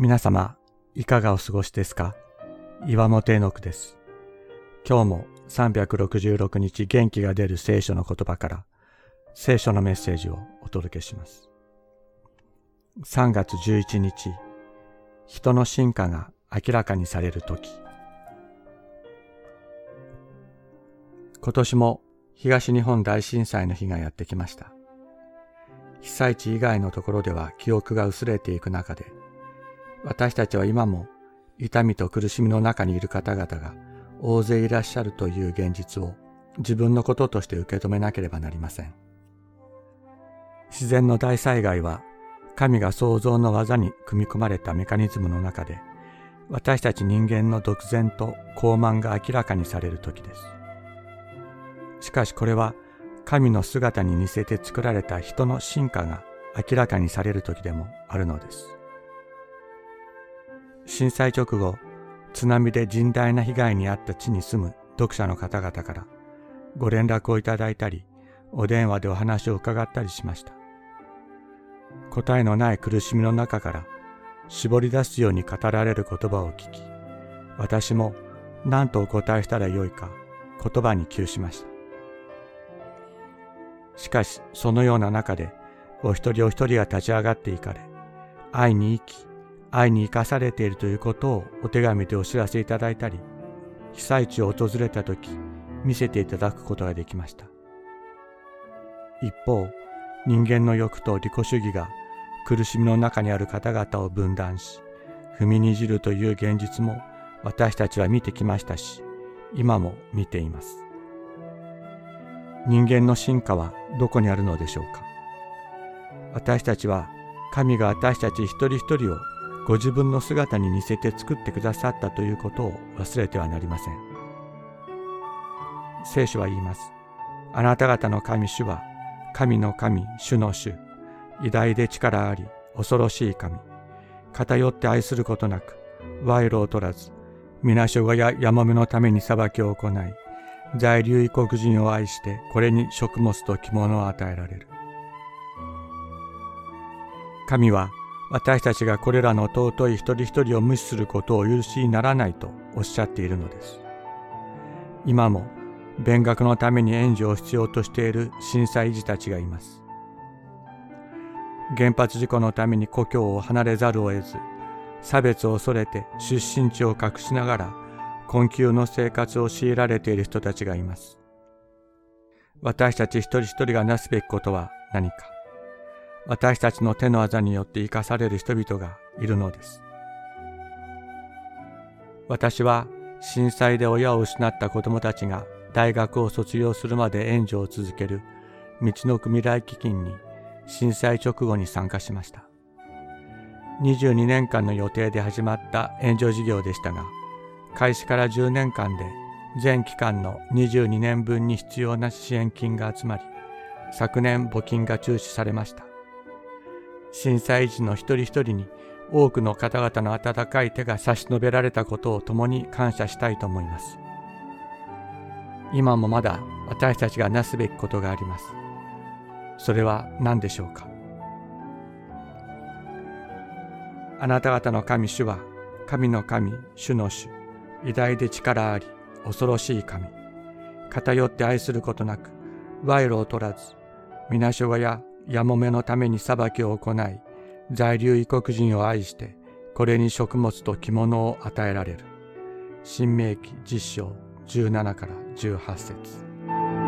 皆様、いかがお過ごしですか？岩本絵の句です。今日も366日元気が出る聖書の言葉から聖書のメッセージをお届けします。3月11日、人の進化が明らかにされる時。今年も東日本大震災の日がやってきました。被災地以外のところでは記憶が薄れていく中で、私たちは今も痛みと苦しみの中にいる方々が大勢いらっしゃるという現実を自分のこととして受け止めなければなりません。自然の大災害は神が創造の技に組み込まれたメカニズムの中で私たち人間の独善と傲慢が明らかにされる時です。しかしこれは神の姿に似せて作られた人の進化が明らかにされる時でもあるのです。震災直後、津波で甚大な被害に遭った地に住む読者の方々からご連絡をいただいたり、お電話でお話を伺ったりしました。答えのない苦しみの中から絞り出すように語られる言葉を聞き、私も何とお答えしたらよいか言葉に窮しました。しかし、そのような中で、お一人お一人が立ち上がっていかれ、愛に生き、愛に生かされているということをお手紙でお知らせいただいたり、被災地を訪れた時、見せていただくことができました。一方、人間の欲と利己主義が苦しみの中にある方々を分断し、踏みにじるという現実も私たちは見てきましたし、今も見ています。人間の進化はどこにあるのでしょうか私たちは神が私たち一人一人をご自分の姿に似せて作ってくださったということを忘れてはなりません。聖書は言います。あなた方の神主は、神の神、主の主、偉大で力あり、恐ろしい神。偏って愛することなく、賄賂を取らず、皆所がややもめのために裁きを行い、在留異国人を愛して、これに食物と着物を与えられる。神は私たちがこれらの尊い一人一人を無視することを許しにならないとおっしゃっているのです。今も勉学のために援助を必要としている震災児たちがいます。原発事故のために故郷を離れざるを得ず、差別を恐れて出身地を隠しながら困窮の生活を強いられている人たちがいます。私たち一人一人がなすべきことは何か？私たちの手の技によって生かされる人々がいるのです。私は震災で親を失った子供たちが大学を卒業するまで援助を続ける道のく未来基金に震災直後に参加しました。22年間の予定で始まった援助事業でしたが、開始から10年間で全期間の22年分に必要な支援金が集まり、昨年募金が中止されました。震災時の一人一人に多くの方々の温かい手が差し伸べられたことを共に感謝したいと思います。今もまだ私たちがなすべきことがあります。それは何でしょうか？あなた方の神主は神の神主の主偉大で力あり恐ろしい神偏って愛することなく賄賂を取らず皆所がややもめのために裁きを行い、在留異国人を愛して、これに食物と着物を与えられる。新明記実章17から18節